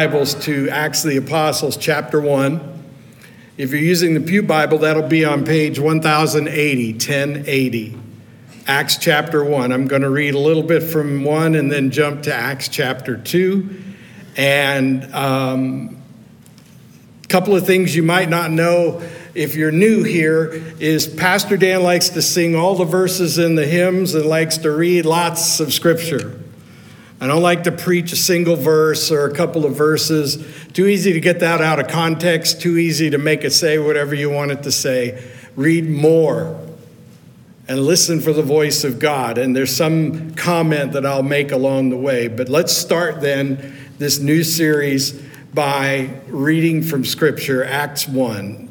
Bibles to Acts of the Apostles, chapter 1. If you're using the Pew Bible, that'll be on page 1080, 1080. Acts chapter 1. I'm going to read a little bit from 1 and then jump to Acts chapter 2. And a um, couple of things you might not know if you're new here is Pastor Dan likes to sing all the verses in the hymns and likes to read lots of scripture. I don't like to preach a single verse or a couple of verses. Too easy to get that out of context, too easy to make it say whatever you want it to say. Read more and listen for the voice of God. And there's some comment that I'll make along the way. But let's start then this new series by reading from Scripture, Acts 1.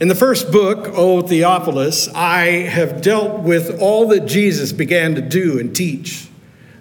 In the first book, O Theophilus, I have dealt with all that Jesus began to do and teach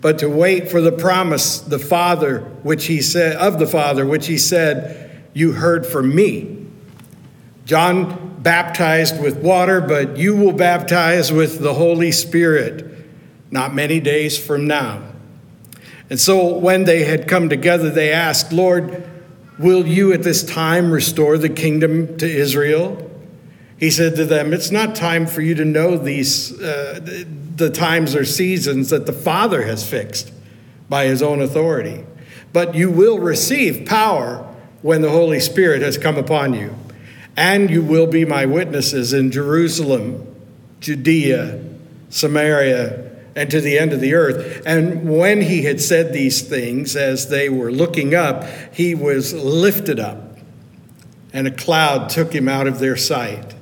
but to wait for the promise the father which he said of the father which he said you heard from me. John baptized with water but you will baptize with the holy spirit not many days from now. And so when they had come together they asked lord will you at this time restore the kingdom to israel he said to them it's not time for you to know these uh, the times or seasons that the Father has fixed by his own authority. But you will receive power when the Holy Spirit has come upon you. And you will be my witnesses in Jerusalem, Judea, Samaria, and to the end of the earth. And when he had said these things, as they were looking up, he was lifted up, and a cloud took him out of their sight.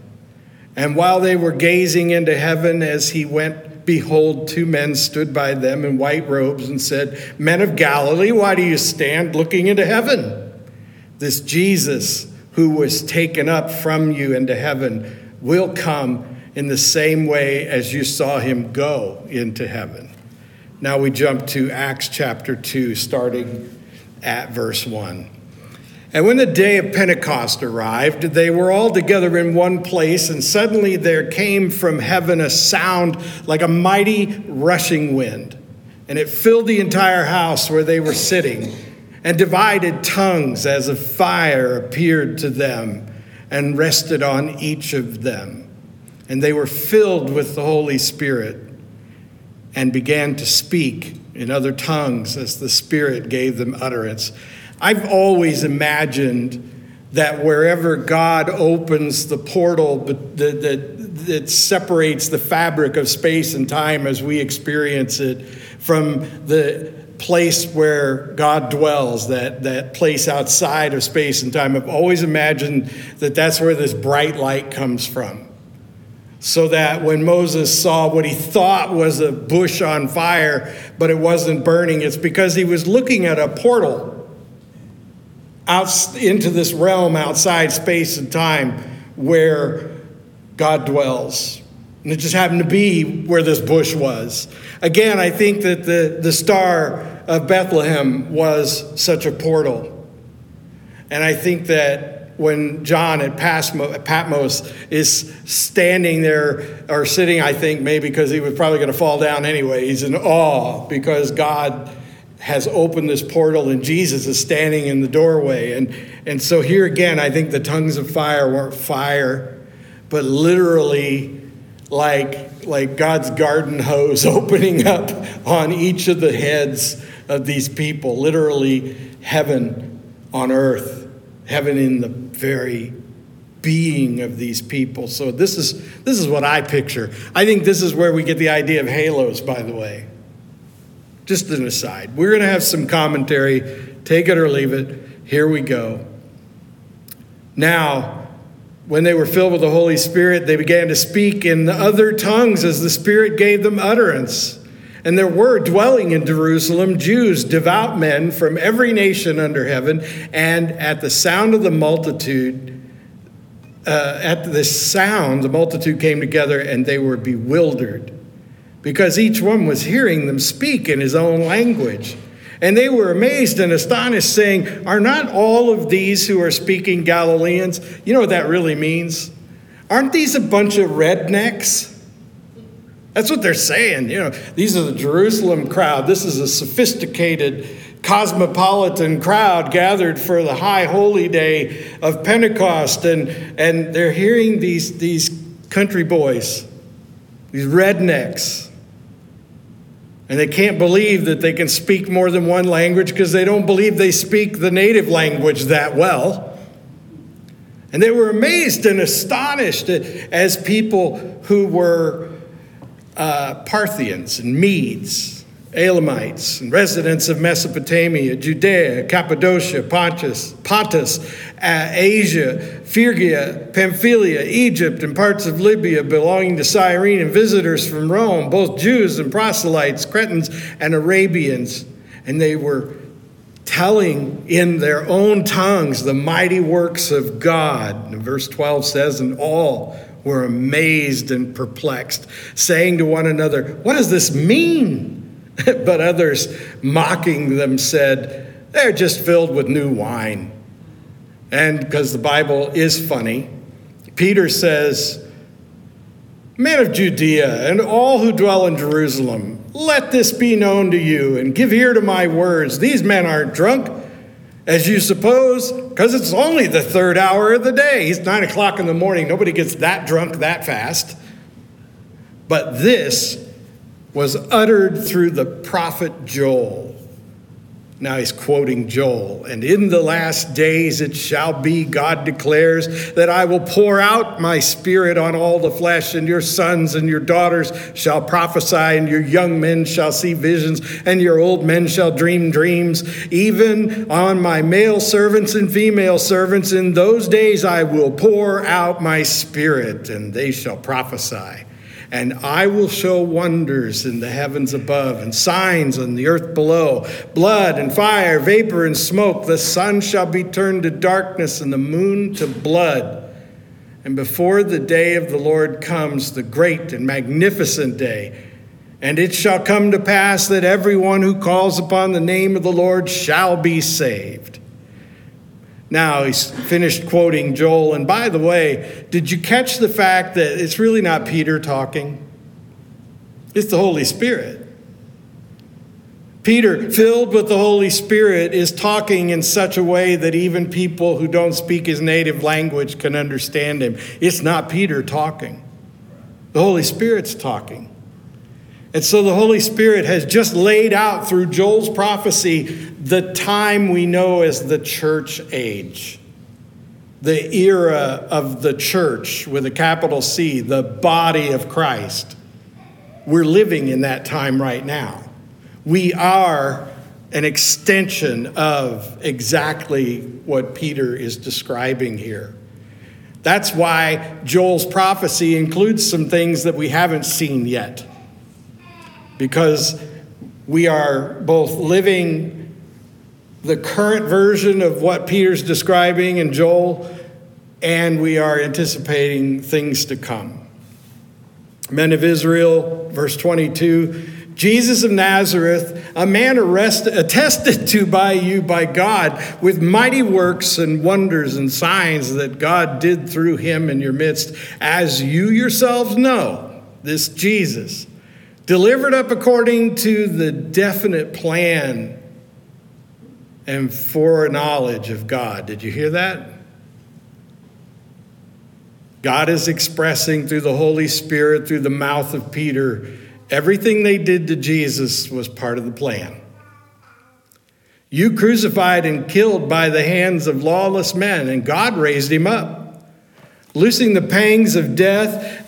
And while they were gazing into heaven as he went Behold, two men stood by them in white robes and said, Men of Galilee, why do you stand looking into heaven? This Jesus who was taken up from you into heaven will come in the same way as you saw him go into heaven. Now we jump to Acts chapter 2, starting at verse 1. And when the day of Pentecost arrived, they were all together in one place, and suddenly there came from heaven a sound like a mighty rushing wind, and it filled the entire house where they were sitting. And divided tongues as of fire appeared to them and rested on each of them. And they were filled with the Holy Spirit and began to speak in other tongues as the Spirit gave them utterance. I've always imagined that wherever God opens the portal that, separates the fabric of space and time as we experience it from the place where God dwells, that, that place outside of space and time, I've always imagined that that's where this bright light comes from. So that when Moses saw what he thought was a bush on fire, but it wasn't burning, it's because he was looking at a portal out into this realm outside space and time where God dwells. And it just happened to be where this bush was. Again, I think that the, the star of Bethlehem was such a portal. And I think that when John at Patmos is standing there or sitting, I think maybe because he was probably going to fall down anyway, he's in awe because God has opened this portal and Jesus is standing in the doorway. And, and so here again, I think the tongues of fire weren't fire, but literally like, like God's garden hose opening up on each of the heads of these people, literally heaven on earth, heaven in the very being of these people. So this is this is what I picture. I think this is where we get the idea of halos, by the way. Just an aside. We're going to have some commentary. Take it or leave it. Here we go. Now, when they were filled with the Holy Spirit, they began to speak in other tongues as the Spirit gave them utterance. And there were dwelling in Jerusalem Jews, devout men from every nation under heaven. And at the sound of the multitude, uh, at the sound, the multitude came together and they were bewildered because each one was hearing them speak in his own language. And they were amazed and astonished, saying, Are not all of these who are speaking Galileans? You know what that really means? Aren't these a bunch of rednecks? That's what they're saying. You know, these are the Jerusalem crowd. This is a sophisticated, cosmopolitan crowd gathered for the high holy day of Pentecost. And, and they're hearing these, these country boys, these rednecks and they can't believe that they can speak more than one language because they don't believe they speak the native language that well. And they were amazed and astonished as people who were uh, Parthians and Medes Elamites and residents of Mesopotamia, Judea, Cappadocia, Pontus, Pontus uh, Asia, Phrygia, Pamphylia, Egypt, and parts of Libya belonging to Cyrene, and visitors from Rome, both Jews and proselytes, Cretans and Arabians. And they were telling in their own tongues the mighty works of God. And verse 12 says, And all were amazed and perplexed, saying to one another, What does this mean? but others, mocking them, said, They're just filled with new wine. And because the Bible is funny, Peter says, Men of Judea and all who dwell in Jerusalem, let this be known to you and give ear to my words. These men aren't drunk, as you suppose, because it's only the third hour of the day. It's nine o'clock in the morning. Nobody gets that drunk that fast. But this was uttered through the prophet Joel. Now he's quoting Joel. And in the last days it shall be, God declares, that I will pour out my spirit on all the flesh, and your sons and your daughters shall prophesy, and your young men shall see visions, and your old men shall dream dreams. Even on my male servants and female servants, in those days I will pour out my spirit, and they shall prophesy. And I will show wonders in the heavens above and signs on the earth below blood and fire, vapor and smoke. The sun shall be turned to darkness and the moon to blood. And before the day of the Lord comes, the great and magnificent day, and it shall come to pass that everyone who calls upon the name of the Lord shall be saved. Now he's finished quoting Joel. And by the way, did you catch the fact that it's really not Peter talking? It's the Holy Spirit. Peter, filled with the Holy Spirit, is talking in such a way that even people who don't speak his native language can understand him. It's not Peter talking, the Holy Spirit's talking. And so the Holy Spirit has just laid out through Joel's prophecy the time we know as the church age, the era of the church with a capital C, the body of Christ. We're living in that time right now. We are an extension of exactly what Peter is describing here. That's why Joel's prophecy includes some things that we haven't seen yet because we are both living the current version of what Peter's describing in Joel, and we are anticipating things to come. Men of Israel, verse 22 Jesus of Nazareth, a man arrested, attested to by you by God with mighty works and wonders and signs that God did through him in your midst, as you yourselves know, this Jesus delivered up according to the definite plan and foreknowledge of God. Did you hear that? God is expressing through the Holy Spirit, through the mouth of Peter, everything they did to Jesus was part of the plan. You crucified and killed by the hands of lawless men, and God raised him up, loosing the pangs of death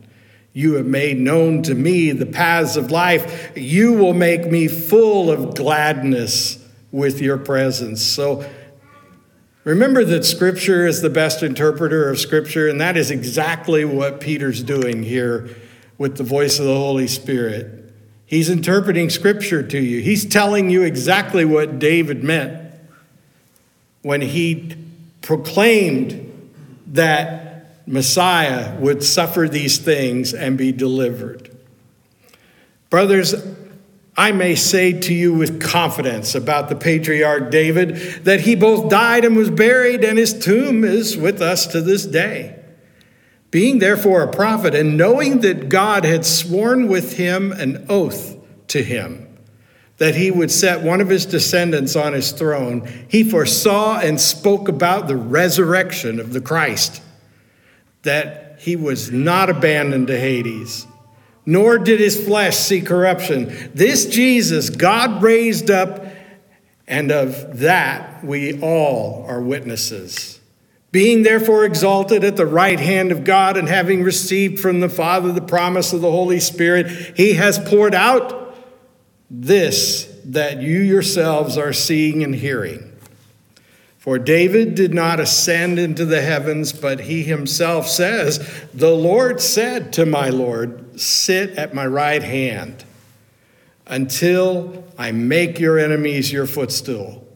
You have made known to me the paths of life. You will make me full of gladness with your presence. So remember that Scripture is the best interpreter of Scripture, and that is exactly what Peter's doing here with the voice of the Holy Spirit. He's interpreting Scripture to you, he's telling you exactly what David meant when he proclaimed that Messiah would suffer these things and be delivered. Brothers, I may say to you with confidence about the patriarch David that he both died and was buried, and his tomb is with us to this day. Being therefore a prophet, and knowing that God had sworn with him an oath to him that he would set one of his descendants on his throne, he foresaw and spoke about the resurrection of the Christ that he was not abandoned to Hades, nor did his flesh see corruption. This Jesus God raised up, and of that we all are witnesses. Being therefore exalted at the right hand of God, and having received from the Father the promise of the Holy Spirit, he has poured out this that you yourselves are seeing and hearing. For David did not ascend into the heavens, but he himself says, The Lord said to my Lord, Sit at my right hand until I make your enemies your footstool.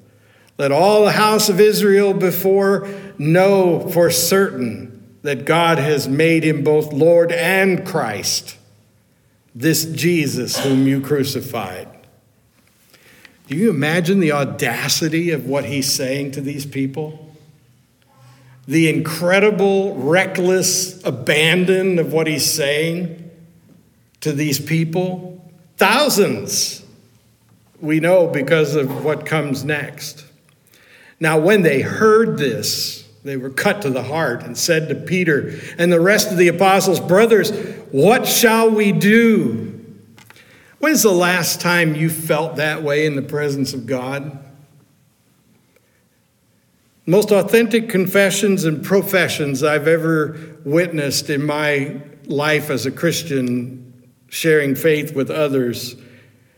Let all the house of Israel before know for certain that God has made him both Lord and Christ, this Jesus whom you crucified. Do you imagine the audacity of what he's saying to these people? The incredible, reckless abandon of what he's saying to these people? Thousands, we know because of what comes next. Now, when they heard this, they were cut to the heart and said to Peter and the rest of the apostles, Brothers, what shall we do? When's the last time you felt that way in the presence of God? Most authentic confessions and professions I've ever witnessed in my life as a Christian, sharing faith with others,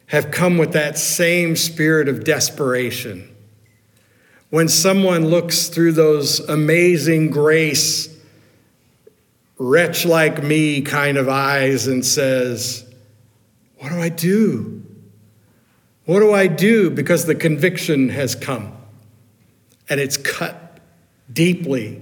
have come with that same spirit of desperation. When someone looks through those amazing grace, wretch like me kind of eyes and says, what do I do? What do I do? Because the conviction has come and it's cut deeply.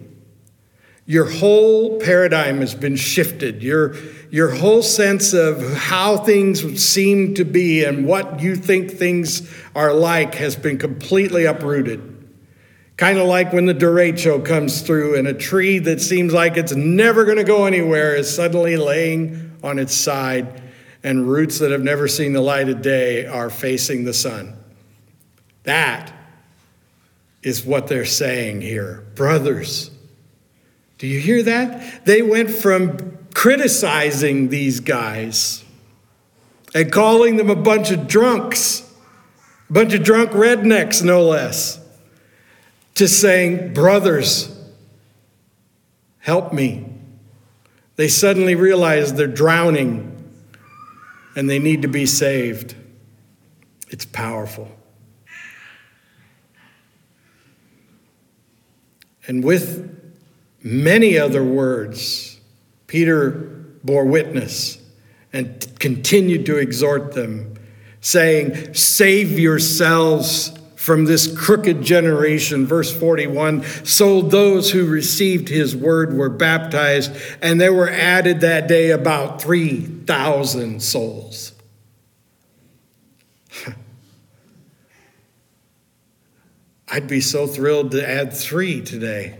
Your whole paradigm has been shifted. Your, your whole sense of how things seem to be and what you think things are like has been completely uprooted. Kind of like when the derecho comes through and a tree that seems like it's never going to go anywhere is suddenly laying on its side and roots that have never seen the light of day are facing the sun. That is what they're saying here. Brothers, do you hear that? They went from criticizing these guys and calling them a bunch of drunks, a bunch of drunk rednecks, no less, to saying, Brothers, help me. They suddenly realize they're drowning and they need to be saved. It's powerful. And with many other words, Peter bore witness and continued to exhort them, saying, Save yourselves from this crooked generation. Verse 41 So those who received his word were baptized, and there were added that day about 3,000 souls. I'd be so thrilled to add three today.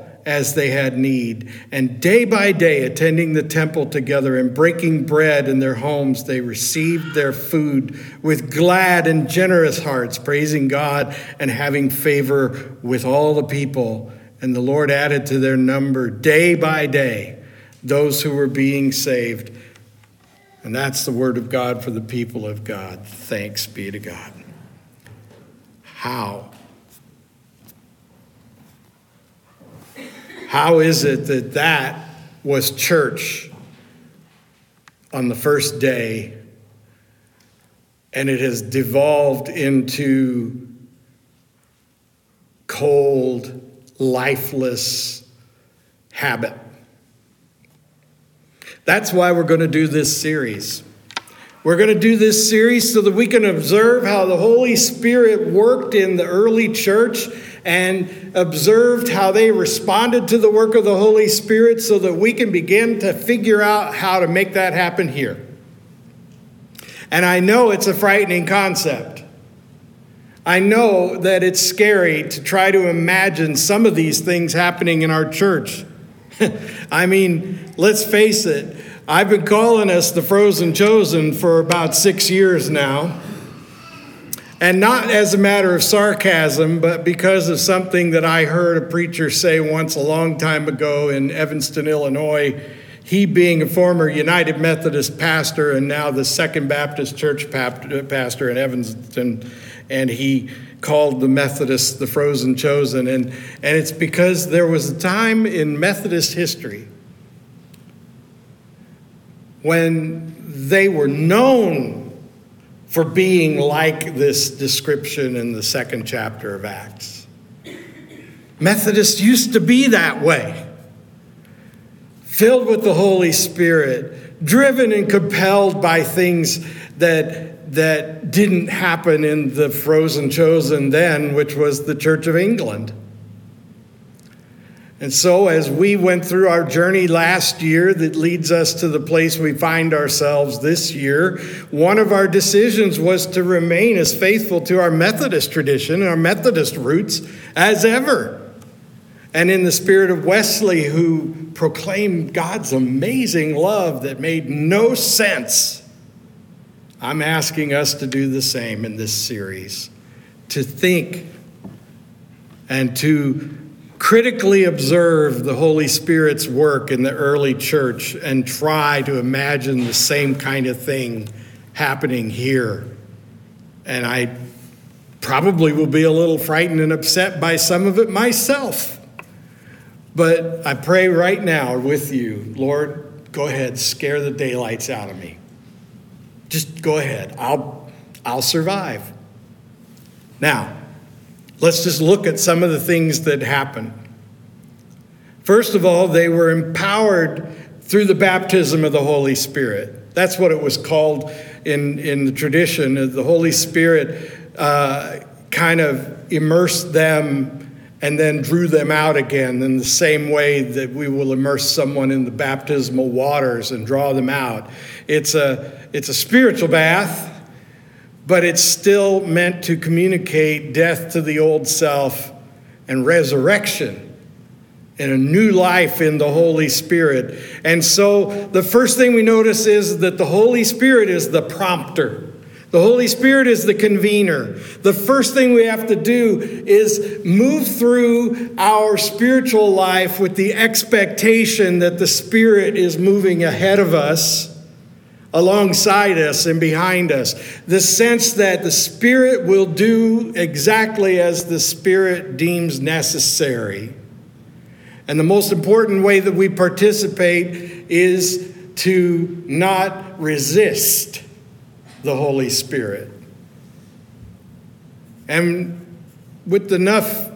as they had need. And day by day, attending the temple together and breaking bread in their homes, they received their food with glad and generous hearts, praising God and having favor with all the people. And the Lord added to their number day by day those who were being saved. And that's the word of God for the people of God. Thanks be to God. How? How is it that that was church on the first day and it has devolved into cold, lifeless habit? That's why we're going to do this series. We're going to do this series so that we can observe how the Holy Spirit worked in the early church and observed how they responded to the work of the Holy Spirit so that we can begin to figure out how to make that happen here. And I know it's a frightening concept. I know that it's scary to try to imagine some of these things happening in our church. I mean, let's face it, I've been calling us the frozen chosen for about six years now. And not as a matter of sarcasm, but because of something that I heard a preacher say once a long time ago in Evanston, Illinois. He, being a former United Methodist pastor and now the Second Baptist Church pastor in Evanston, and he called the Methodists the frozen chosen. And, and it's because there was a time in Methodist history when they were known for being like this description in the second chapter of Acts. Methodists used to be that way, filled with the Holy Spirit, driven and compelled by things that, that didn't happen in the frozen chosen then, which was the Church of England. And so, as we went through our journey last year that leads us to the place we find ourselves this year, one of our decisions was to remain as faithful to our Methodist tradition, and our Methodist roots, as ever. And in the spirit of Wesley, who proclaimed God's amazing love that made no sense, I'm asking us to do the same in this series to think and to critically observe the Holy Spirit's work in the early church and try to imagine the same kind of thing happening here. And I probably will be a little frightened and upset by some of it myself. But I pray right now with you, Lord, go ahead, scare the daylights out of me. Just go ahead. I'll I'll survive. Now, Let's just look at some of the things that happened. First of all, they were empowered through the baptism of the Holy Spirit. That's what it was called in, in the tradition. The Holy Spirit uh, kind of immersed them and then drew them out again in the same way that we will immerse someone in the baptismal waters and draw them out. It's a, it's a spiritual bath, but it's still meant to communicate death to the old self and resurrection and a new life in the Holy Spirit. And so the first thing we notice is that the Holy Spirit is the prompter. The Holy Spirit is the convener. The first thing we have to do is move through our spiritual life with the expectation that the Spirit is moving ahead of us alongside us and behind us. The sense that the Spirit will do exactly as the Spirit deems necessary. And the most important way that we participate is to not resist the Holy Spirit. And with enough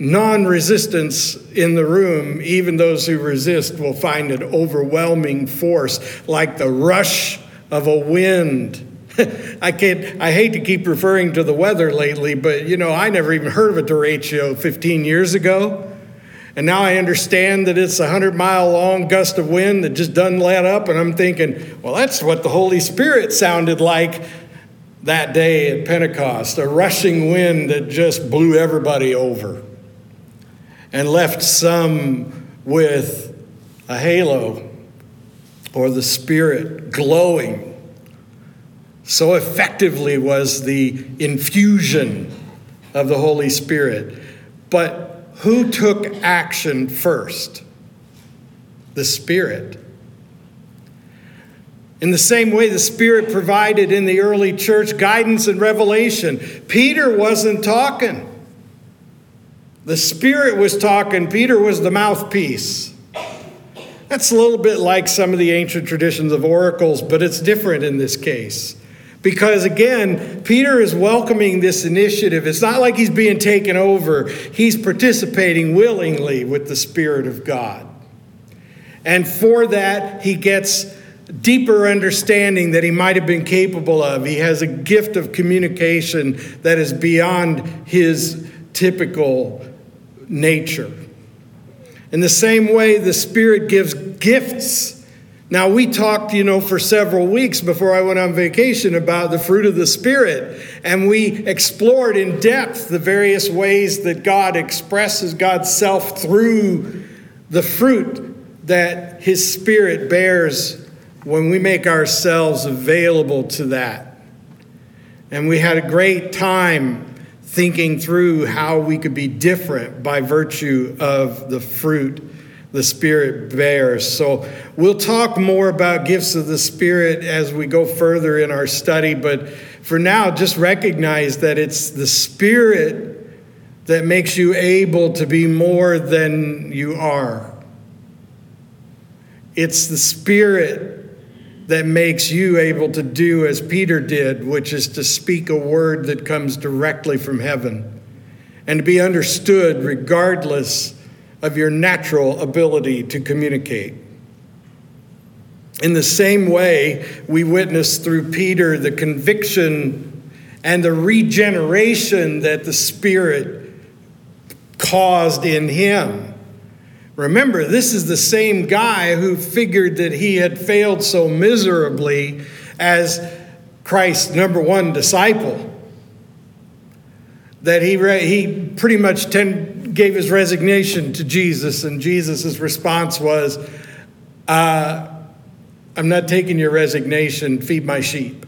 non resistance in the room, even those who resist will find an overwhelming force like the rush of a wind. I can't, I hate to keep referring to the weather lately, but you know, I never even heard of a derecho 15 years ago. And now I understand that it's a 100 mile long gust of wind that just doesn't let up. And I'm thinking, well, that's what the Holy Spirit sounded like that day at Pentecost a rushing wind that just blew everybody over. And left some with a halo or the Spirit glowing. So effectively was the infusion of the Holy Spirit. But who took action first? The Spirit. In the same way, the Spirit provided in the early church guidance and revelation. Peter wasn't talking. The Spirit was talking, Peter was the mouthpiece. That's a little bit like some of the ancient traditions of oracles, but it's different in this case. Because again, Peter is welcoming this initiative. It's not like he's being taken over, he's participating willingly with the Spirit of God. And for that, he gets deeper understanding that he might have been capable of. He has a gift of communication that is beyond his typical nature. In the same way, the Spirit gives gifts. Now, we talked, you know, for several weeks before I went on vacation about the fruit of the Spirit, and we explored in depth the various ways that God expresses God's self through the fruit that His Spirit bears when we make ourselves available to that. And we had a great time thinking through how we could be different by virtue of the fruit the Spirit bears. So we'll talk more about gifts of the Spirit as we go further in our study, but for now, just recognize that it's the Spirit that makes you able to be more than you are. It's the Spirit that makes you able to do as Peter did, which is to speak a word that comes directly from heaven and to be understood regardless of your natural ability to communicate. In the same way, we witness through Peter the conviction and the regeneration that the Spirit caused in him Remember, this is the same guy who figured that he had failed so miserably as Christ's number one disciple that he, he pretty much ten, gave his resignation to Jesus, and Jesus' response was, uh, I'm not taking your resignation, feed my sheep.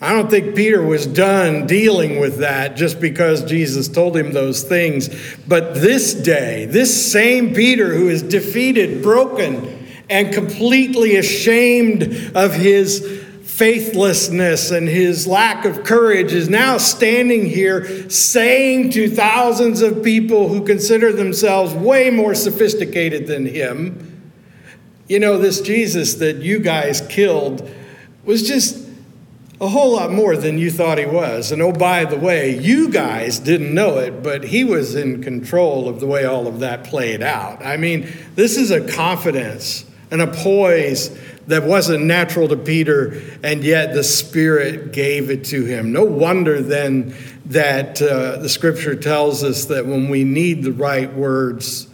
I don't think Peter was done dealing with that just because Jesus told him those things. But this day, this same Peter who is defeated, broken, and completely ashamed of his faithlessness and his lack of courage is now standing here saying to thousands of people who consider themselves way more sophisticated than him, you know, this Jesus that you guys killed was just a whole lot more than you thought he was. And oh, by the way, you guys didn't know it, but he was in control of the way all of that played out. I mean, this is a confidence and a poise that wasn't natural to Peter, and yet the Spirit gave it to him. No wonder then that uh, the scripture tells us that when we need the right words,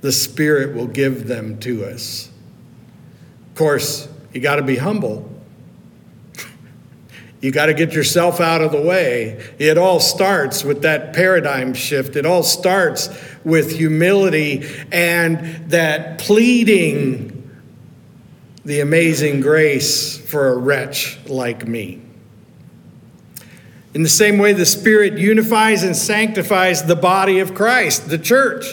the Spirit will give them to us. Of course, you got to be humble you got to get yourself out of the way. It all starts with that paradigm shift. It all starts with humility and that pleading the amazing grace for a wretch like me. In the same way, the Spirit unifies and sanctifies the body of Christ, the church.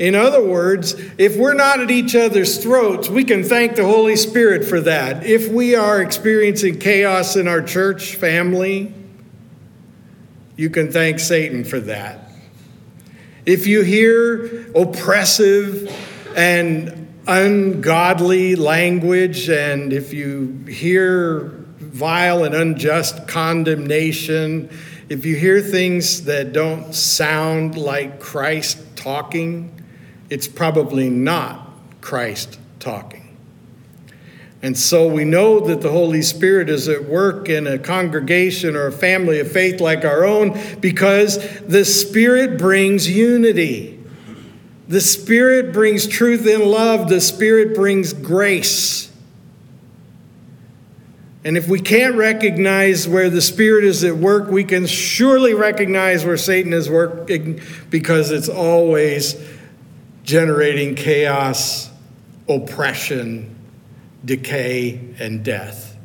In other words, if we're not at each other's throats, we can thank the Holy Spirit for that. If we are experiencing chaos in our church family, you can thank Satan for that. If you hear oppressive and ungodly language, and if you hear vile and unjust condemnation, if you hear things that don't sound like Christ talking, it's probably not Christ talking. And so we know that the Holy Spirit is at work in a congregation or a family of faith like our own because the Spirit brings unity. The Spirit brings truth and love. The Spirit brings grace. And if we can't recognize where the Spirit is at work, we can surely recognize where Satan is working because it's always generating chaos, oppression, decay, and death.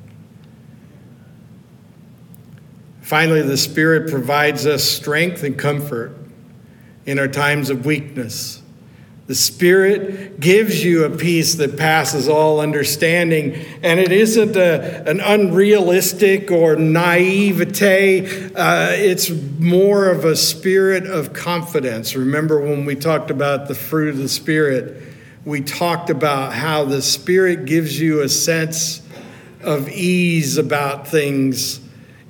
Finally, the Spirit provides us strength and comfort in our times of weakness. The Spirit gives you a peace that passes all understanding, and it isn't a, an unrealistic or naivete. Uh, it's more of a spirit of confidence. Remember when we talked about the fruit of the Spirit, we talked about how the Spirit gives you a sense of ease about things,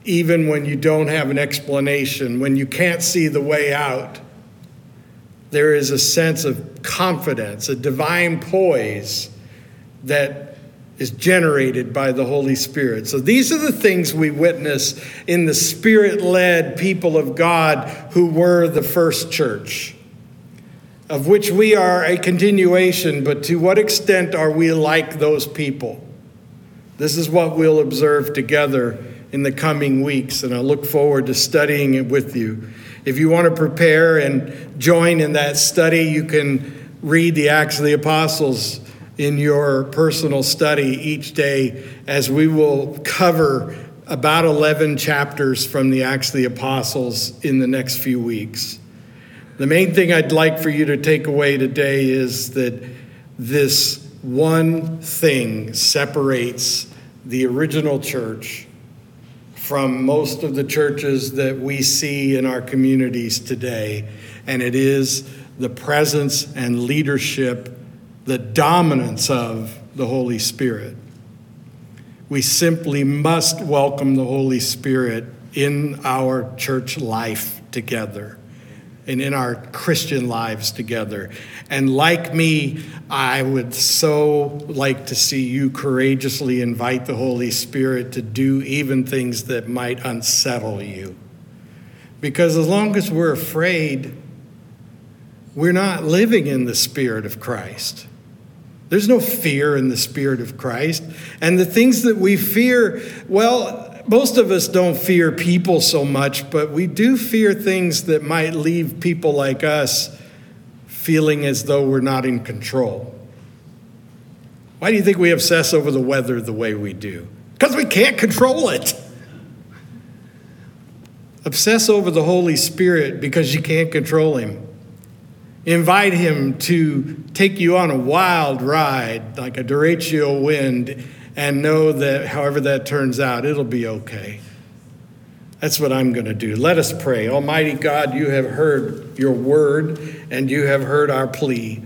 even when you don't have an explanation, when you can't see the way out there is a sense of confidence, a divine poise that is generated by the Holy Spirit. So these are the things we witness in the spirit led people of God who were the first church, of which we are a continuation, but to what extent are we like those people? This is what we'll observe together in the coming weeks, and I look forward to studying it with you. If you want to prepare and join in that study, you can read the Acts of the Apostles in your personal study each day as we will cover about 11 chapters from the Acts of the Apostles in the next few weeks. The main thing I'd like for you to take away today is that this one thing separates the original church from most of the churches that we see in our communities today, and it is the presence and leadership, the dominance of the Holy Spirit. We simply must welcome the Holy Spirit in our church life together and in our Christian lives together. And like me, I would so like to see you courageously invite the Holy Spirit to do even things that might unsettle you. Because as long as we're afraid, we're not living in the Spirit of Christ. There's no fear in the Spirit of Christ. And the things that we fear, well, most of us don't fear people so much, but we do fear things that might leave people like us feeling as though we're not in control. Why do you think we obsess over the weather the way we do? Because we can't control it. Obsess over the Holy Spirit because you can't control Him. Invite Him to take you on a wild ride like a derecho wind and know that however that turns out, it'll be okay. That's what I'm going to do. Let us pray. Almighty God, you have heard your word and you have heard our plea.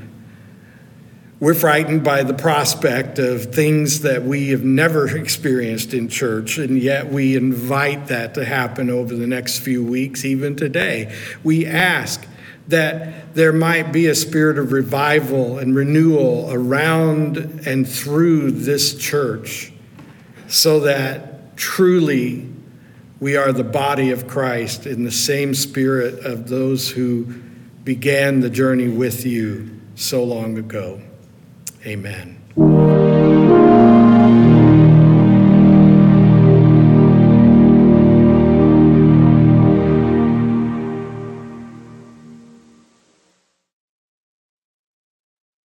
We're frightened by the prospect of things that we have never experienced in church, and yet we invite that to happen over the next few weeks, even today. We ask that there might be a spirit of revival and renewal around and through this church so that truly we are the body of Christ in the same spirit of those who began the journey with you so long ago. Amen.